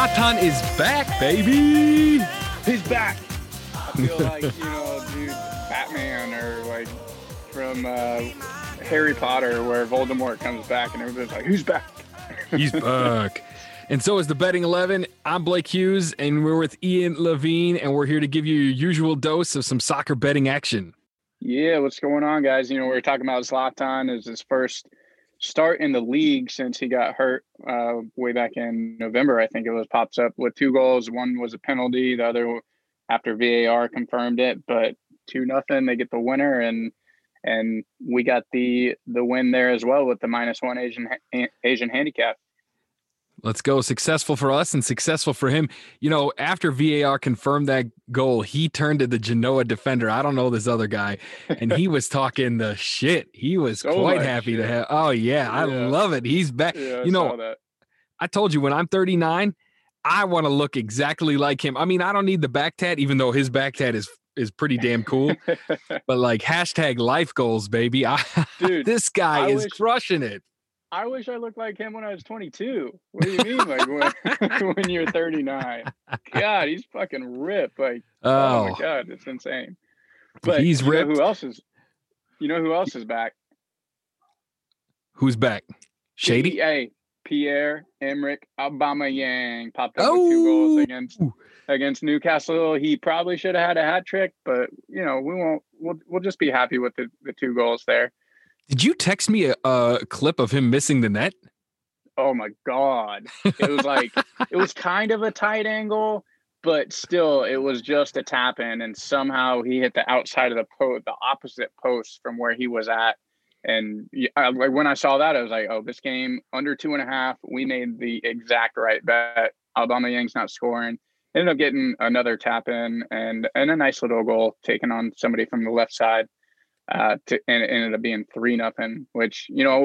Zlatan is back, baby. He's back. I feel like you know, dude, Batman or like from uh, Harry Potter, where Voldemort comes back and everybody's like, "Who's back?" He's back. And so is the Betting 11. I'm Blake Hughes, and we're with Ian Levine, and we're here to give you your usual dose of some soccer betting action. Yeah, what's going on, guys? You know, we are talking about Zlatan is his first start in the league since he got hurt uh, way back in November. I think it was pops up with two goals. One was a penalty, the other after VAR confirmed it, but two nothing. They get the winner, and and we got the the win there as well with the minus one Asian Asian handicap. Let's go. Successful for us and successful for him. You know, after VAR confirmed that goal, he turned to the Genoa defender. I don't know this other guy. And he was talking the shit. He was so quite happy shit. to have. Oh, yeah, yeah, I love it. He's back. Yeah, you know, I told you when I'm 39, I want to look exactly like him. I mean, I don't need the back tat, even though his back tat is is pretty damn cool. but like hashtag life goals, baby. I, Dude, this guy I is wish, crushing it. I wish I looked like him when I was 22. What do you mean, like when, when you're 39? God, he's fucking ripped. Like, oh, oh my god, it's insane. But he's ripped. who else is? You know who else is back? Who's back? Shady. Hey, Pierre Emerick Aubameyang popped up oh. with two goals oh! against against Newcastle. He probably should have had a hat trick, but you know we won't. We'll we'll just be happy with the, the two goals there. Did you text me a, a clip of him missing the net? Oh my god! It was like it was kind of a tight angle, but still, it was just a tap in, and somehow he hit the outside of the post, the opposite post from where he was at. And I, like when I saw that, I was like, "Oh, this game under two and a half. We made the exact right bet. Aubameyang's not scoring. Ended up getting another tap in and and a nice little goal taken on somebody from the left side uh, to, and it ended up being three nothing. Which you know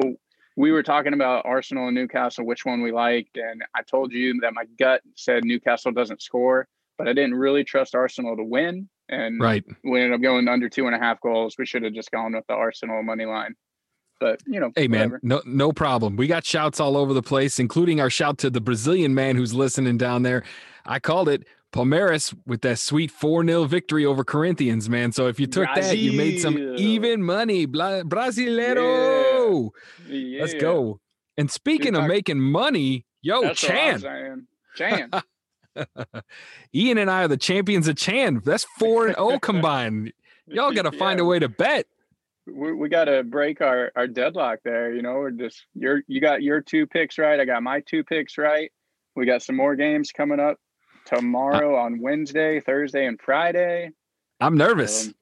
we were talking about Arsenal and Newcastle, which one we liked, and I told you that my gut said Newcastle doesn't score, but I didn't really trust Arsenal to win, and right we ended up going under two and a half goals. We should have just gone with the Arsenal money line. But you know, hey man, no no problem. We got shouts all over the place, including our shout to the Brazilian man who's listening down there. I called it Palmeiras with that sweet 4 0 victory over Corinthians, man. So if you took Brazil. that, you made some even money. Bla- Brasileiro. Yeah. Yeah. Let's go. And speaking of making money, yo, Chan. Chan. Ian and I are the champions of Chan. That's 4 and 0 combined. Y'all got to find yeah. a way to bet. We, we got to break our, our deadlock there. You know, we're just, you're, you got your two picks right. I got my two picks right. We got some more games coming up tomorrow on Wednesday, Thursday, and Friday. I'm nervous. Um,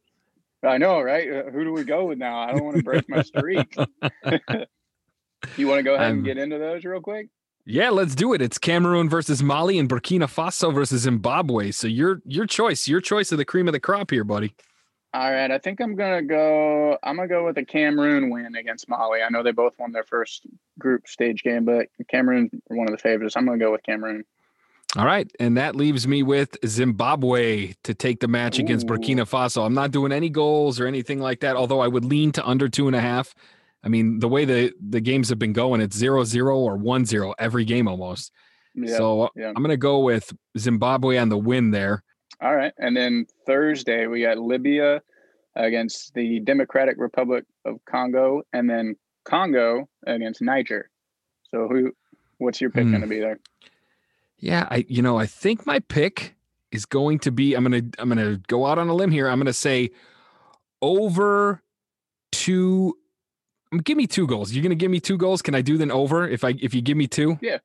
I know, right? Uh, who do we go with now? I don't want to break my streak. you want to go ahead and get into those real quick? Yeah, let's do it. It's Cameroon versus Mali and Burkina Faso versus Zimbabwe. So your your choice, your choice of the cream of the crop here, buddy. All right, I think I'm gonna go. I'm gonna go with a Cameroon win against Mali. I know they both won their first group stage game, but Cameroon one of the favorites. I'm gonna go with Cameroon. All right. And that leaves me with Zimbabwe to take the match Ooh. against Burkina Faso. I'm not doing any goals or anything like that, although I would lean to under two and a half. I mean, the way the, the games have been going, it's zero zero or one zero every game almost. Yeah, so yeah. I'm going to go with Zimbabwe on the win there. All right. And then Thursday, we got Libya against the Democratic Republic of Congo and then Congo against Niger. So who what's your pick hmm. going to be there? Yeah, I you know, I think my pick is going to be I'm going to I'm going to go out on a limb here. I'm going to say over two um, give me two goals. You're going to give me two goals. Can I do then over if I if you give me two? Yeah.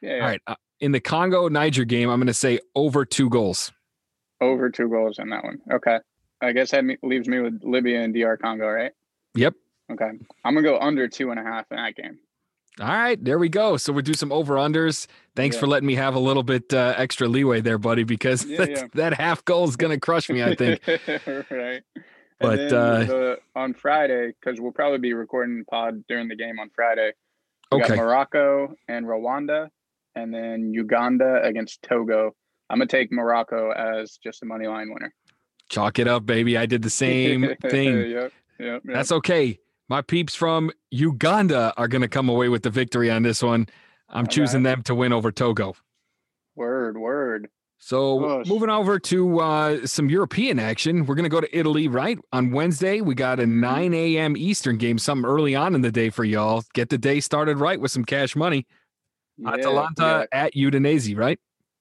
Yeah. yeah. All right. Uh, in the Congo Niger game, I'm going to say over two goals. Over two goals in that one. Okay. I guess that leaves me with Libya and DR Congo, right? Yep. Okay. I'm gonna go under two and a half in that game. All right, there we go. So we do some over unders. Thanks yeah. for letting me have a little bit uh, extra leeway there, buddy, because yeah, that, yeah. that, half goal is going to crush me, I think. right. But uh, the, on Friday, because we'll probably be recording pod during the game on Friday. We okay. got Morocco and Rwanda, and then Uganda against Togo. I'm gonna take Morocco as just a money line winner. Chalk it up, baby. I did the same thing. yep, yep, yep. That's okay my peeps from Uganda are going to come away with the victory on this one. I'm All choosing right. them to win over Togo. Word, word. So Gosh. moving over to uh, some European action, we're going to go to Italy, right? On Wednesday, we got a 9 a.m. Eastern game, something early on in the day for y'all. Get the day started right with some cash money. Yeah, Atalanta at Udinese, right?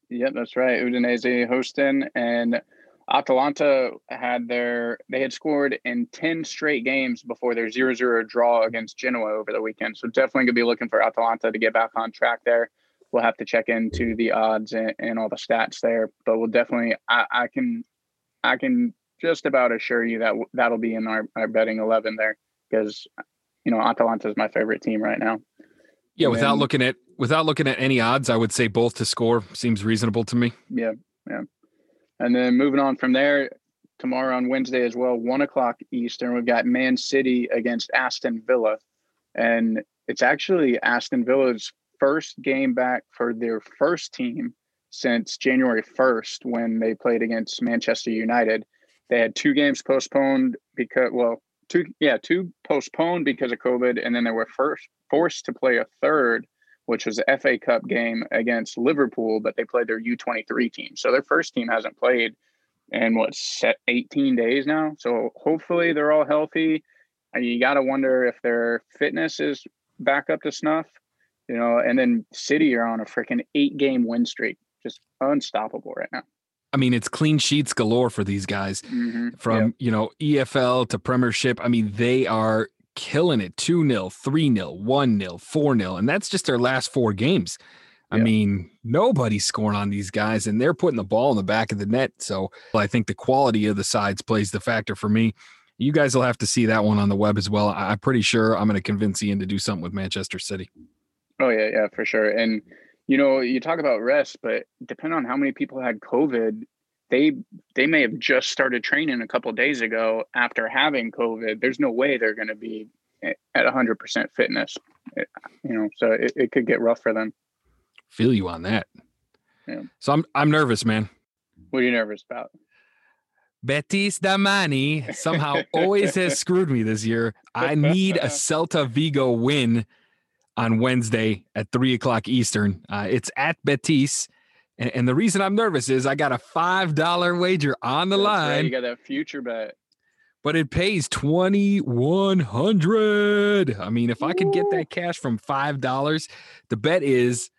Yep, that's right. Udinese hosting and Atalanta had their they had scored in 10 straight games before their 0-0 draw against Genoa over the weekend. So definitely gonna be looking for Atalanta to get back on track there we'll have to check into the odds and, and all the stats there. But we'll definitely, I, I, can, I can just about assure you that that'll be in our, our betting eleven there because you know Atalanta is my favorite team right now. Yeah, and without then, looking at without looking at any odds, I would say both to score seems reasonable to me. Yeah, yeah. And then moving on from there, tomorrow on Wednesday as well, one o'clock Eastern, we've got Man City against Aston Villa, and it's actually Aston Villa's first game back for their first team since January 1st when they played against Manchester United. They had two games postponed because, well, two, yeah, two postponed because of COVID. And then they were first forced to play a third, which was the FA Cup game against Liverpool, but they played their U23 team. So their first team hasn't played in what, set 18 days now. So hopefully they're all healthy. And you got to wonder if their fitness is back up to snuff you know, and then City are on a freaking eight game win streak, just unstoppable right now. I mean, it's clean sheets galore for these guys mm-hmm. from, yep. you know, EFL to Premiership. I mean, they are killing it 2 0, 3 0, 1 0, 4 0. And that's just their last four games. I yep. mean, nobody's scoring on these guys, and they're putting the ball in the back of the net. So I think the quality of the sides plays the factor for me. You guys will have to see that one on the web as well. I'm pretty sure I'm going to convince Ian to do something with Manchester City. Oh yeah, yeah, for sure. And you know, you talk about rest, but depending on how many people had COVID, they they may have just started training a couple days ago after having COVID. There's no way they're going to be at 100% fitness. It, you know, so it, it could get rough for them. Feel you on that. Yeah. So I'm I'm nervous, man. What are you nervous about? Betis Damani somehow always has screwed me this year. I need a Celta Vigo win on Wednesday at three o'clock Eastern. Uh, it's at Betis. And, and, the reason I'm nervous is I got a $5 wager on the That's line. Right. You got that future bet. But it pays 2100 I mean, if I could get that cash from $5, the bet is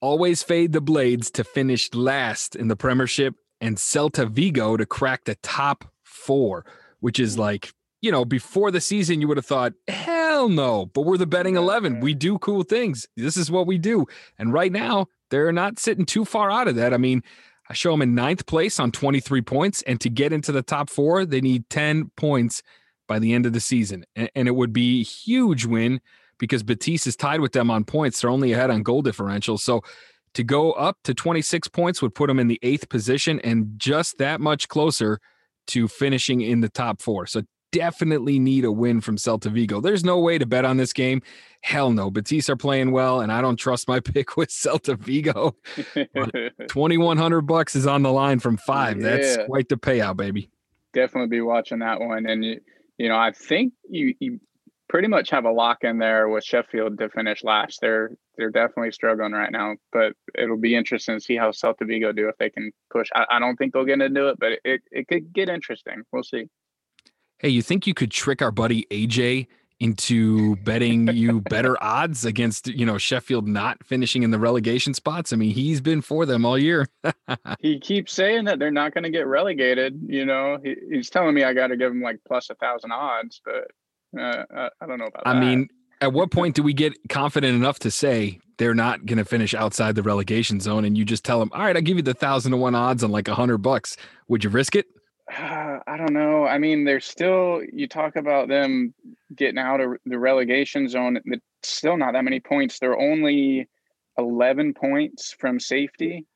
always fade the Blades to finish last in the Premiership and Celta Vigo to crack the top four, which is hmm. like you know, before the season, you would have thought, hell no. But we're the betting 11. We do cool things. This is what we do. And right now, they're not sitting too far out of that. I mean, I show them in ninth place on 23 points. And to get into the top four, they need 10 points by the end of the season. And, it would be a huge win because Betis is tied with them on points. They're only ahead on goal differential. So to go up to 26 points would put them in the eighth position and just that much closer to finishing in the top four. So definitely need a win from Celta Vigo. There's no way to bet on this game. Hell no. Betis are playing well, and I don't trust my pick with Celta Vigo. Twenty one hundred bucks is on the line from five. Yeah. That's quite the payout, baby. Definitely be watching that one, and you, you know I think you you pretty much have a lock in there with Sheffield to finish last. They're they're definitely struggling right now, but it'll be interesting to see how Celta Vigo do if they can push. I, I don't think they'll get into it, but it, it could get interesting. We'll see hey, you think you could trick our buddy AJ into betting you better odds against you know Sheffield not finishing in the relegation spots? I mean, he's been for them all year. he keeps saying that they're not going to get relegated. You know, he, he's telling me I got to give him like plus a thousand odds, but uh, I, I, don't know about that. I that. mean, at what point do we get confident enough to say they're not going to finish outside the relegation zone, and you just tell them, "All right, I'll give you the thousand to one odds on like a hundred bucks. Would you risk it?" Uh, I don't know. I mean, there's still you talk about them getting out of the relegation zone. It's still not that many points. They're only 11 points from safety,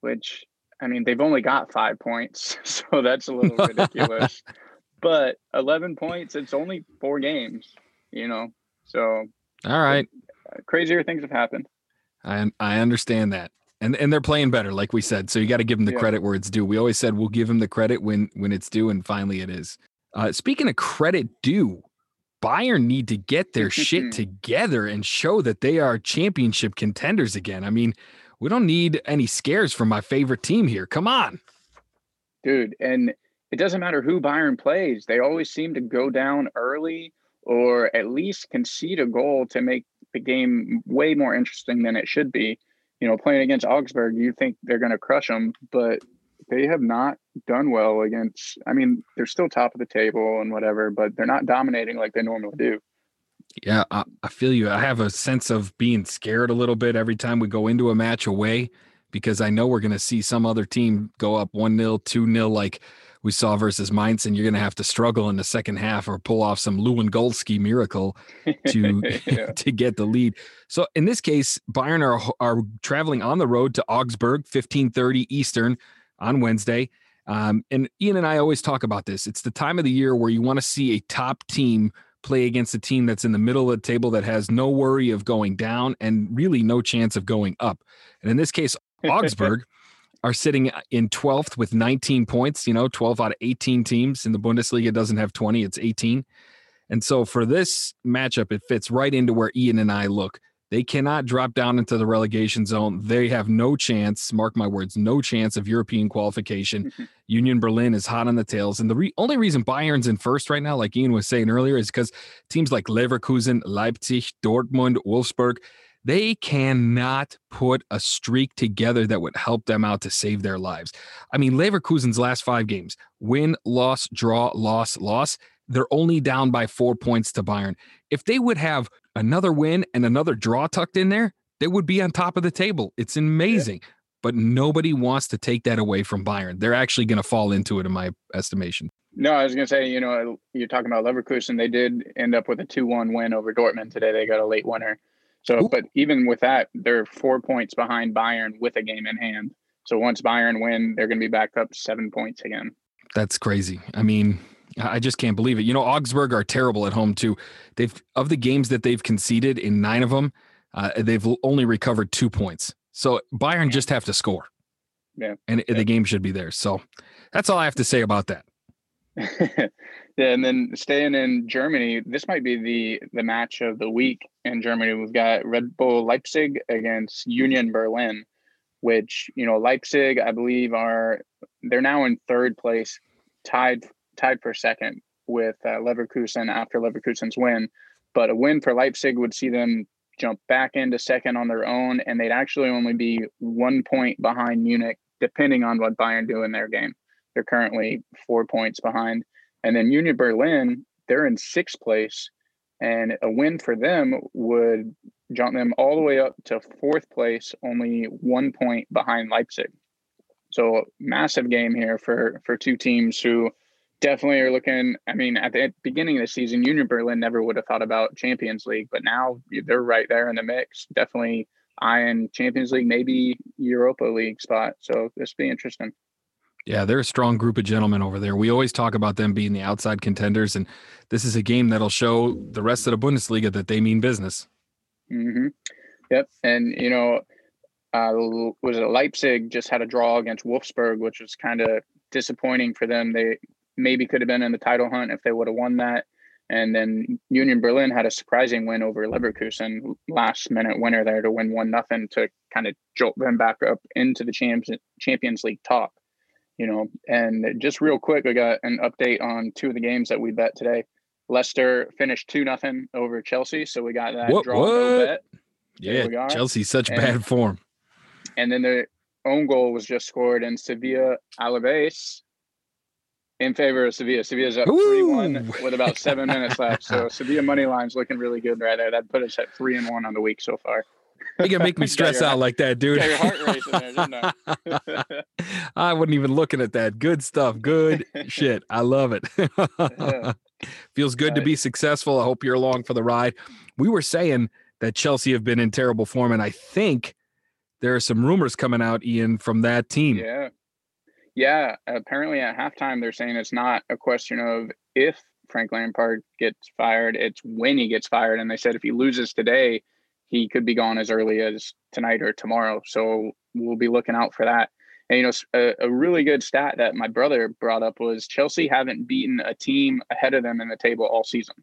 which I mean, they've only got five points, so that's a little ridiculous. but 11 points, it's only four games, you know. So, all right, crazier things have happened. I I understand that and and they're playing better, like we said. So you got to give them the yeah. credit where it's due. We always said we'll give them the credit when when it's due, and finally it is. Uh, speaking of credit due, Bayern need to get their shit together and show that they are championship contenders again. I mean, We don't need any scares from my favorite team here. Come on. Dude, and it doesn't matter who Bayern plays. They always seem to go down early or at least concede a goal to make the game way more interesting than it should be. You know, playing against Augsburg, you think they're going to crush them, but they have not done well against. I mean, they're still top of the table and whatever, but they're not dominating like they normally do. Yeah, I, I feel you. I have a sense of being scared a little bit every time we go into a match away because I know we're going to see some other team go up 1 0, 2 0, like we saw versus Mainz, and you're going to have to struggle in the second half or pull off some Lewandowski miracle to to get the lead. So in this case, Bayern are are traveling on the road to Augsburg, 15:30 Eastern on Wednesday. Um, and Ian and I always talk about this. It's the time of the year where you want to see a top team play against a team that's in the middle of the table that has no worry of going down and really no chance of going up. And in this case, Augsburg are sitting uh, in 12th with 19 points. You know, 12 out of 18 teams in the Bundesliga doesn't have 20, it's 18. And so for this matchup, it fits right into where Ian and I look. They cannot drop down into the relegation zone. They have no chance, mark my words, no chance of European qualification. Union Berlin is hot on the tails. And the re- only reason Bayern's in first right now, like Ian was saying earlier, is because teams like Leverkusen, Leipzig, Dortmund, Wolfsburg, they cannot put a streak together that would help them out to save their lives. I mean, Leverkusen's last five games win, loss, draw, loss, loss. They're only down by four points to Bayern. If they would have another win and another draw tucked in there, they would be on top of the table. It's amazing. Yeah. But nobody wants to take that away from Bayern. They're actually going to fall into it, in my estimation. No, I was going to say, you know, you're talking about Leverkusen. They did end up with a 2 1 win over Dortmund today. They got a late winner. So, Ooh. but even with that, they're four points behind Bayern with a game in hand. So once Bayern win, they're going to be back up seven points again. That's crazy. I mean, I just can't believe it. You know, Augsburg are terrible at home too. They've of the games that they've conceded in nine of them, uh, they've only recovered two points. So Bayern just have to score. Yeah, and yeah. the game should be there. So that's all I have to say about that. yeah, and then staying in Germany, this might be the the match of the week in Germany. We've got Red Bull Leipzig against Union Berlin, which you know Leipzig, I believe, are they're now in third place, tied tied for second with uh, Leverkusen after Leverkusen's win. But a win for Leipzig would see them jump back into second on their own, and they'd actually only be one point behind Munich, depending on what Bayern do in their game. They're currently four points behind. And then Union Berlin, they're in sixth place. And a win for them would jump them all the way up to fourth place, only one point behind Leipzig. So massive game here for for two teams who definitely are looking. I mean, at the beginning of the season, Union Berlin never would have thought about Champions League, but now they're right there in the mix. Definitely eyeing Champions League, maybe Europa League spot. So this be interesting. Yeah, they're a strong group of gentlemen over there. We always talk about them being the outside contenders, and this is a game that'll show the rest of the Bundesliga that they mean business. Mm-hmm. Yep, and you know, uh, was it Leipzig just had a draw against Wolfsburg, which was kind of disappointing for them. They maybe could have been in the title hunt if they would have won that. And then Union Berlin had a surprising win over Leverkusen, last minute winner there to win one nothing to kind of jolt them back up into the Champions Champions League talk you know, and just real quick, I got an update on two of the games that we bet today. Leicester finished two nothing over Chelsea, so we got that what, draw what? bet. Yeah, Chelsea's such and, bad form. And then the own goal was just scored in Sevilla Alaves in favor of Sevilla. Sevilla's up three one with about seven minutes left. So Sevilla money line's looking really good right there. That put us at three and one on the week so far. You can make me stress out like that, dude. your heart racing there, didn't I? I wasn't even looking at that. Good stuff. Good shit. I love it. Feels good right. to be successful. I hope you're along for the ride. We were saying that Chelsea have been in terrible form, and I think there are some rumors coming out, Ian, from that team. Yeah. Yeah. Apparently at halftime, they're saying it's not a question of if Frank Lampard gets fired, it's when he gets fired. And they said if he loses today, he could be gone as early as tonight or tomorrow. So we'll be looking out for that. And, you know, a, a, really good stat that my brother brought up was Chelsea haven't beaten a team ahead of them in the table all season,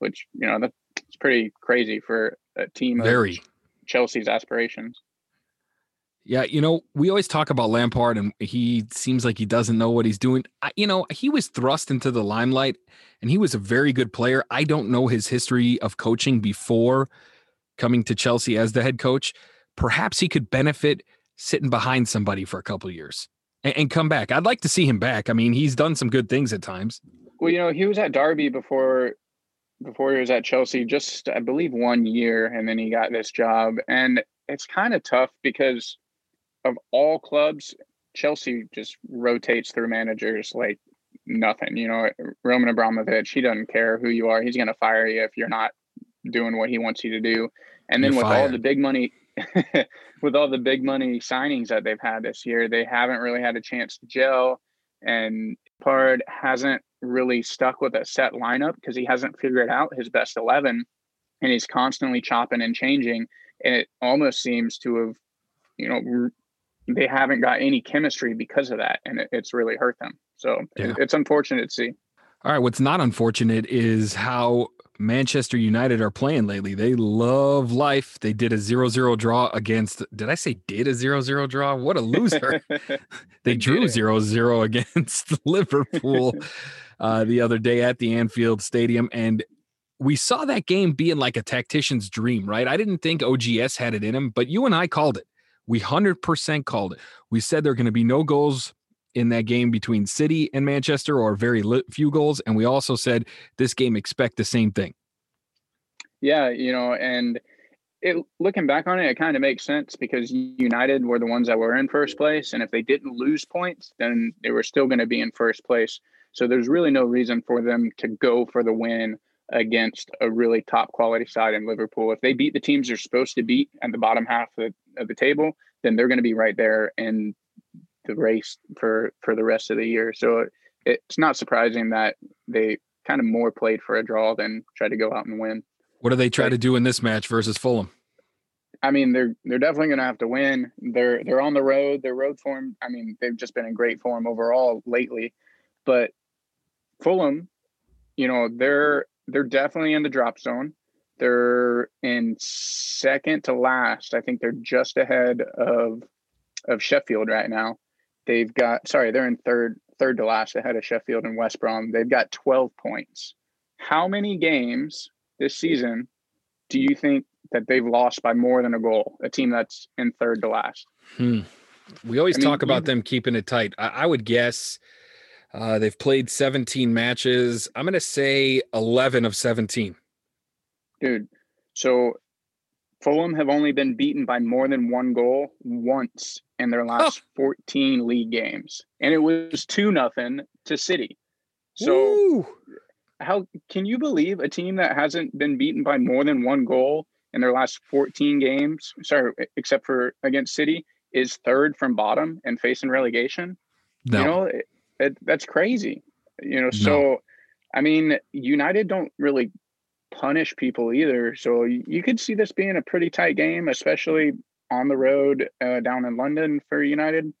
which, you know, that's pretty crazy for a team Very. Chelsea's aspirations. Yeah, you know, we always talk about Lampard and he seems like he doesn't know what he's doing. I, you know, he was thrust into the limelight and he was a very good player. I don't know his history of coaching before coming to Chelsea as the head coach. Perhaps he could benefit sitting behind somebody for a couple years and, and come back. I'd like to see him back. I mean, he's done some good things at times. Well, you know, he was at Derby before before he was at Chelsea, just I believe one year, and then he got this job. And it's kind of tough because of all clubs, Chelsea just rotates through managers like nothing. You know, Roman Abramovich, he doesn't care who you are. He's going to fire you if you're not doing what he wants you to do. And then you're with fired. all the big money, with all the big money signings that they've had this year, they haven't really had a chance to gel. And Pard hasn't really stuck with a set lineup because he hasn't figured out his best 11 and he's constantly chopping and changing. And it almost seems to have, you know, they haven't got any chemistry because of that, and it, it's really hurt them. So yeah. it, it's unfortunate to see. All right, what's not unfortunate is how Manchester United are playing lately. They love life. They did a 0-0 draw against did I say did a 0-0 draw? What a loser. they, they drew 0-0 against Liverpool uh, the other day at the Anfield Stadium and we saw that game being like a tactician's dream, right? I didn't think OGS had it in him, but you and I called it. We 100% called it. We said there are going to be no goals in that game between City and Manchester or very few goals. And we also said this game expect the same thing. Yeah, you know, and it looking back on it, it kind of makes sense because United were the ones that were in first place. And if they didn't lose points, then they were still going to be in first place. So there's really no reason for them to go for the win against a really top quality side in Liverpool. If they beat the teams they're supposed to beat at the bottom half of the, of the table, then they're going to be right there in the race for for the rest of the year. So it's not surprising that they kind of more played for a draw than try to go out and win. What do they try but, to do in this match versus Fulham? I mean, they're they're definitely going to have to win. They're they're on the road. Their road form. I mean, they've just been in great form overall lately. But Fulham, you know, they're they're definitely in the drop zone. They're in second to last. I think they're just ahead of of Sheffield right now. They've got sorry, they're in third third to last ahead of Sheffield and West Brom. They've got 12 points. How many games this season do you think that they've lost by more than a goal? A team that's in third to last. Hmm. We always I talk mean, about them keeping it tight. I, I would guess uh, they've played 17 matches. I'm going to say 11 of 17. Dude, so Fulham have only been beaten by more than one goal once in their oh. last oh. 14 league games, and it was two nothing to City. So, Ooh. how can you believe a team that hasn't been beaten by more than one goal in their last 14 games? Sorry, except for against City, is third from bottom and facing relegation. No. You know, it, it, that's crazy. You know, so no. I mean, United don't really punish people either. So you could see this being a pretty tight game, especially on the road uh, down in London for United.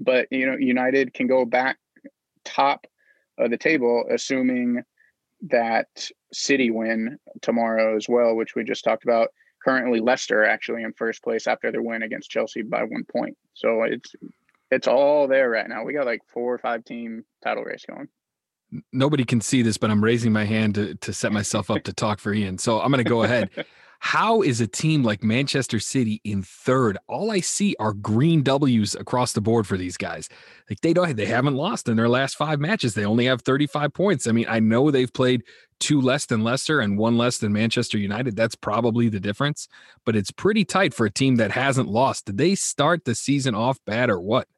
But you know, United can go back top of the table, assuming that City win tomorrow as well, which we just talked about. Currently, Leicester actually in first place after their win against Chelsea by one point. So it's it's all there right now. We got like four or five team title race going nobody can see this, but I'm raising my hand to, to set myself up to talk for Ian. So I'm going to go ahead. How is a team like Manchester City in third? All I see are green W's across the board for these guys. Like they don't, they haven't lost in their last five matches. They only have 35 points. I mean, I know they've played two less than Leicester and one less than Manchester United. That's probably the difference, but it's pretty tight for a team that hasn't lost. Did they start the season off bad or what?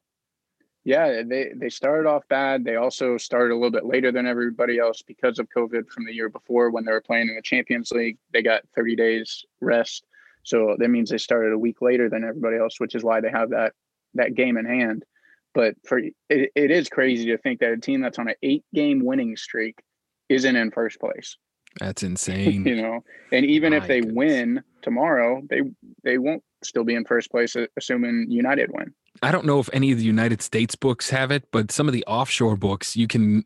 Yeah, they they started off bad. They also started a little bit later than everybody else because of COVID from the year before when they were playing in the Champions League. They got 30 days rest. So that means they started a week later than everybody else, which is why they have that that game in hand. But for it, it is crazy to think that a team that's on an eight game winning streak isn't in first place. That's insane. you know, and even My if they goodness. win tomorrow, they they won't still be in first place, assuming United win. I don't know if any of the United States books have it, but some of the offshore books, you can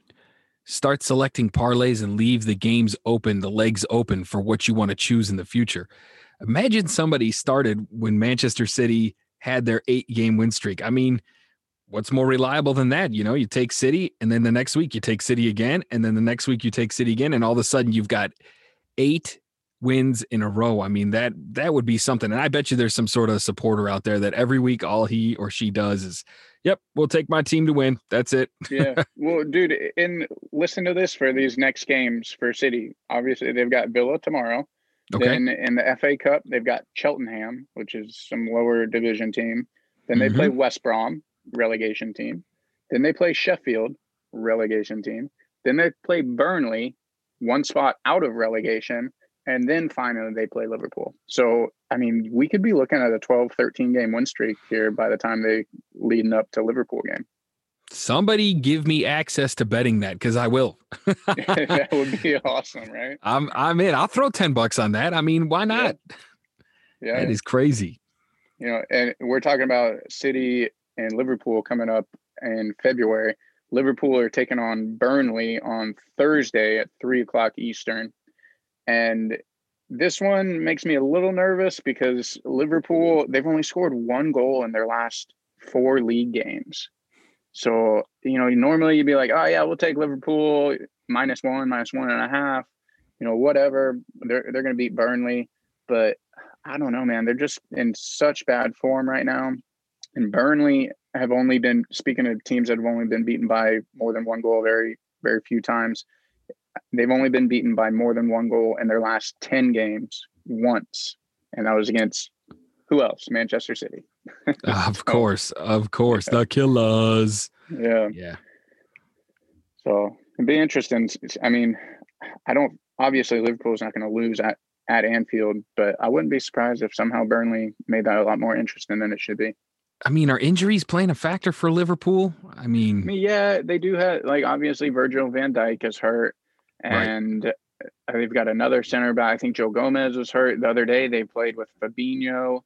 start selecting parlays and leave the games open, the legs open for what you want to choose in the future. Imagine somebody started when Manchester City had their eight game win streak. I mean, what's more reliable than that? You know, you take City and then the next week you take City again, and then the next week you take City again, and all of a sudden you've got eight wins in a row. I mean, that that would be something. And I bet you there's some sort of supporter out there that every week all he or she does is, yep, we'll take my team to win. That's it. yeah. Well, dude, and listen to this for these next games for City. Obviously, they've got Villa tomorrow. Okay. Then in the FA Cup, they've got Cheltenham, which is some lower division team. Then they mm-hmm. play West Brom, relegation team. Then they play Sheffield, relegation team. Then they play Burnley, one spot out of relegation. And then finally they play Liverpool. So, I mean, we could be looking at a 12, 13 game win streak here by the time they leading up to Liverpool game. Somebody give me access to betting that because I will. that would be awesome, right? I'm I'm in. I'll throw 10 bucks on that. I mean, why not? Yeah. yeah. That is crazy. You know, and we're talking about City and Liverpool coming up in February. Liverpool are taking on Burnley on Thursday at three o'clock Eastern. And this one makes me a little nervous because Liverpool, they've only scored one goal in their last four league games. So, you know, normally you'd be like, oh, yeah, we'll take Liverpool minus one, minus one and a half, you know, whatever. They're, they're going to beat Burnley. But I don't know, man. They're just in such bad form right now. And Burnley have only been, speaking of teams that have only been beaten by more than one goal very, very few times, they've only been beaten by more than one goal in their last 10 games once. And that was against who else? Manchester City. of oh. course, of course, the killers. Yeah, yeah. So it'd be interesting. I mean, I don't obviously Liverpool's not going to lose at at Anfield, but I wouldn't be surprised if somehow Burnley made that a lot more interesting than it should be. I mean, are injuries playing a factor for Liverpool? I mean, I mean yeah, they do have like obviously Virgil van Dijk is hurt, and right. they've got another center back. I think Joe Gomez was hurt the other day. They played with Fabinho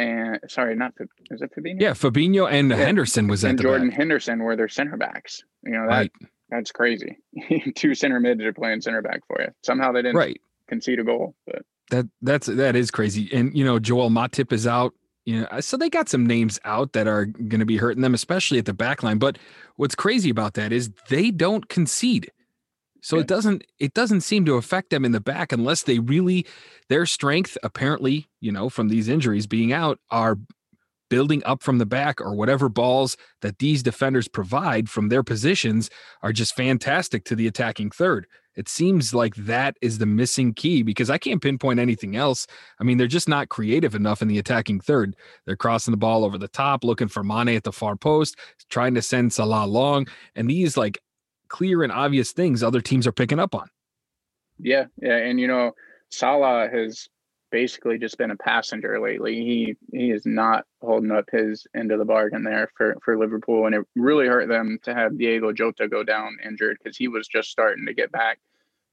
and sorry, not is it Fabinho? Yeah, Fabinho and yeah. Henderson was and at Jordan back. Henderson were their center backs. You know that right. that's crazy. Two center mids are playing center back for you. Somehow they didn't right. concede a goal, but that that's that is crazy. And you know, Joel Matip is out. You know, so they got some names out that are going to be hurting them, especially at the back line. But what's crazy about that is they don't concede. So yeah. it doesn't it doesn't seem to affect them in the back unless they really their strength apparently, you know, from these injuries being out are building up from the back or whatever balls that these defenders provide from their positions are just fantastic to the attacking third. It seems like that is the missing key because I can't pinpoint anything else. I mean, they're just not creative enough in the attacking third. They're crossing the ball over the top, looking for Mane at the far post, trying to send Salah long. And these like clear and obvious things other teams are picking up on. Yeah, yeah, and you know, Salah has basically just been a passenger lately. He he is not holding up his end of the bargain there for for Liverpool, and it really hurt them to have Diego Jota go down injured because he was just starting to get back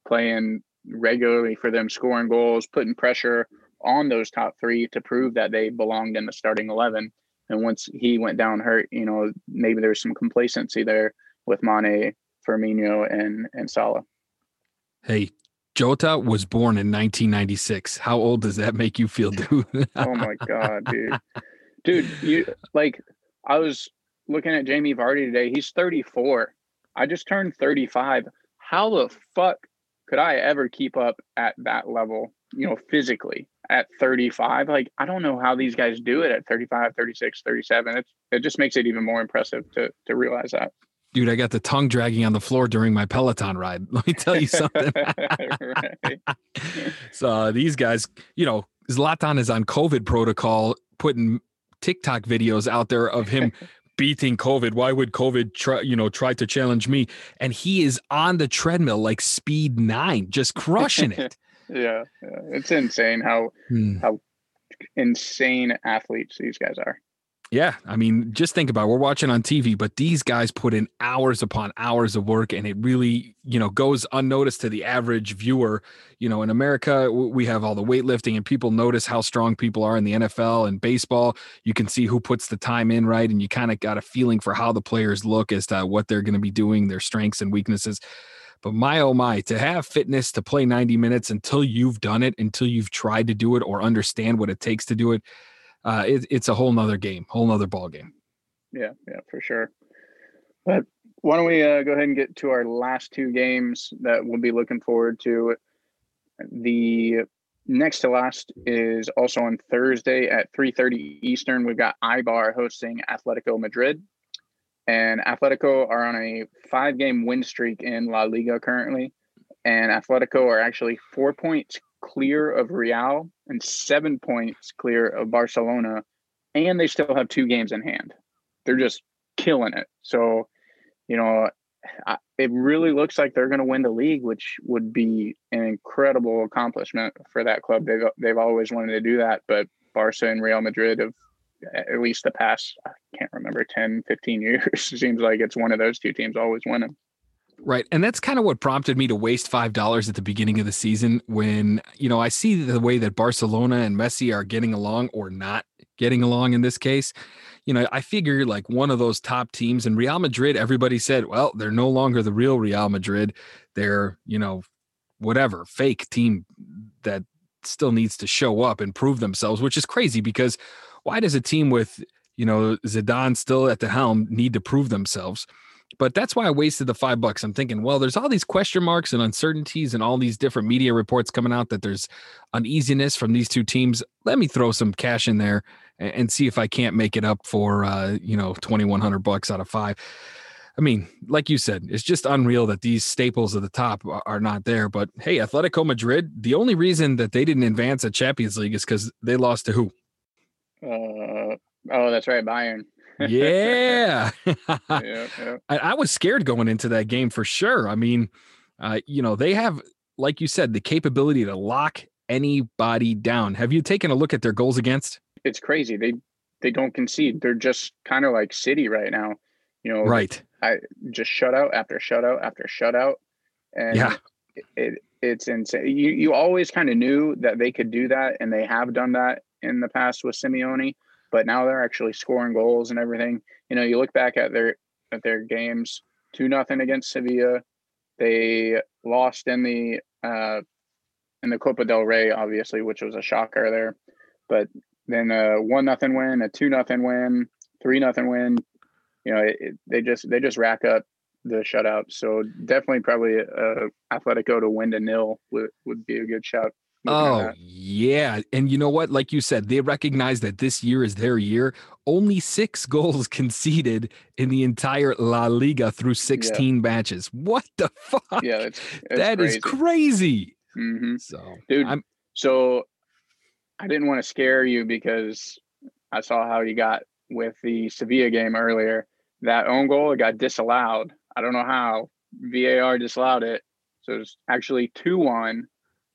playing regularly for them, scoring goals, putting pressure on those top three to prove that they belonged in the starting eleven. And once he went down hurt, you know, maybe there's some complacency there with Mane Firmino and and Salah. Hey, Jota was born in 1996. How old does that make you feel, dude? oh my god, dude. Dude, you like I was looking at Jamie Vardy today. He's 34. I just turned 35. How the fuck could I ever keep up at that level, you know, physically at 35? Like I don't know how these guys do it at 35, 36, 37. It's it just makes it even more impressive to to realize that dude, I got the tongue dragging on the floor during my Peloton ride. Let me tell you something. so uh, these guys, you know, Zlatan is on COVID protocol, putting TikTok videos out there of him beating COVID. Why would COVID try, you know, try to challenge me? And he is on the treadmill like speed nine, just crushing it. yeah, yeah, it's insane how hmm. how insane athletes these guys are. Yeah, I mean, just think about it. we're watching on TV, but these guys put in hours upon hours of work, and it really, you know, goes unnoticed to the average viewer. You know, in America, we have all the weightlifting, and people notice how strong people are in the NFL and baseball. You can see who puts the time in, right, and you kind of got a feeling for how the players look as to what they're going to be doing, their strengths and weaknesses. But my oh my, to have fitness to play 90 minutes until you've done it, until you've tried to do it or understand what it takes to do it uh, it, it's a whole nother game, whole nother ball game. Yeah, yeah, for sure. But why don't we uh, go ahead and get to our last two games that we'll be looking forward to? The next to last is also on Thursday at 3:30 Eastern. We've got Eibar hosting Atletico Madrid, and Atletico are on a five-game win streak in La Liga currently, and Atletico are actually four points clear of Real and seven points clear of Barcelona, and they still have two games in hand. They're just killing it. So, you know, it really looks like they're going to win the league, which would be an incredible accomplishment for that club. They've they've always wanted to do that, but Barca and Real Madrid have at least the past I can't remember 10, 15 years. seems like it's one of those two teams always winning. Right. And that's kind of what prompted me to waste $5 at the beginning of the season when, you know, I see the way that Barcelona and Messi are getting along or not getting along in this case. You know, I figure like one of those top teams and Real Madrid, everybody said, well, they're no longer the real Real Madrid. They're, you know, whatever, fake team that still needs to show up and prove themselves, which is crazy because why does a team with, you know, Zidane still at the helm need to prove themselves? But that's why I wasted the five bucks. I'm thinking, well, there's all these question marks and uncertainties and all these different media reports coming out that there's uneasiness from these two teams. Let me throw some cash in there and, and see if I can't make it up for uh, you know, twenty one hundred bucks out of five. I mean, like you said, it's just unreal that these staples at the top are not there. But hey, Atletico Madrid, the only reason that they didn't advance at Champions League is because they lost to who? Uh, oh, that's right, Bayern yeah. yeah, yeah. I, I, was scared going into that game for sure. I mean, uh, you know, they have, like you said, the capability to lock anybody down. Have you taken a look at their goals against? It's crazy. They they don't concede. They're just kind of like City right now. You know, right? I just shutout after shutout after shutout, and yeah. It, it it's insane. You you always kind of knew that they could do that, and they have done that in the past with Simeone but now they're actually scoring goals and everything. You know, you look back at their at their games, two nothing against Sevilla. They lost in the uh, in the Copa del Rey, obviously, which was a shocker there. But then a one nothing win, a two nothing win, three nothing win. You know, it, it, they just they just rack up the shutout. So definitely, probably uh, Atletico to win to nil would would be a good shout. Oh, yeah. And you know what? Like you said, they recognize that this year is their year. Only six goals conceded in the entire La Liga through 16 yeah. matches. What the fuck? Yeah, it's, it's that crazy. Is crazy. Mm-hmm. So, dude, I'm, so I didn't want to scare you because I saw how you got with the Sevilla game earlier. That own goal it got disallowed. I don't know how VAR disallowed it. So it's actually 2 1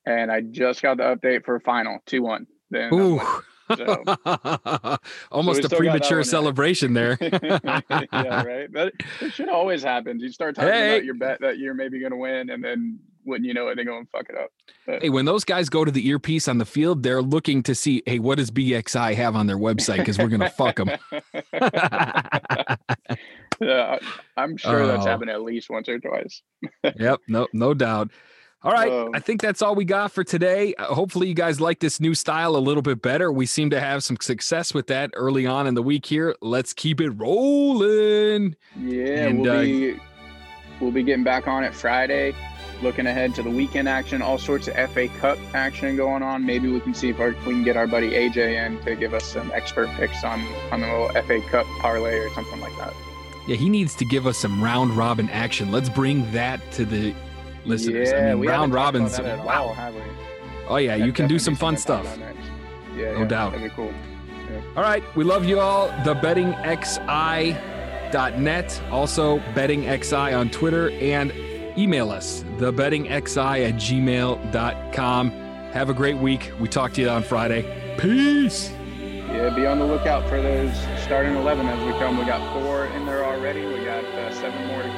and I just got the update for final two one. Then Ooh. So, almost so a premature celebration there. yeah, right. That it should always happen. You start talking hey. about your bet that you're maybe going to win, and then wouldn't you know it, they go and fuck it up. But, hey, when those guys go to the earpiece on the field, they're looking to see, hey, what does BXI have on their website? Because we're going to fuck them. yeah, I'm sure that's oh. happened at least once or twice. yep, no, no doubt. All right. Um, I think that's all we got for today. Uh, hopefully, you guys like this new style a little bit better. We seem to have some success with that early on in the week here. Let's keep it rolling. Yeah, and, we'll, uh, be, we'll be getting back on it Friday. Looking ahead to the weekend action, all sorts of FA Cup action going on. Maybe we can see if our, we can get our buddy AJ in to give us some expert picks on on the little FA Cup parlay or something like that. Yeah, he needs to give us some round robin action. Let's bring that to the listeners. Yeah, I mean, round robins. Wow. All, oh yeah, you can do some fun stuff. Yeah, no yeah, doubt. That'd be cool. Yeah. All right, we love you all. TheBettingXI.net, also BettingXI on Twitter, and email us thebettingxi at gmail.com. Have a great week. We talk to you on Friday. Peace. Yeah, be on the lookout for those starting 11 as we come. We got four in there already. We got uh, seven more to.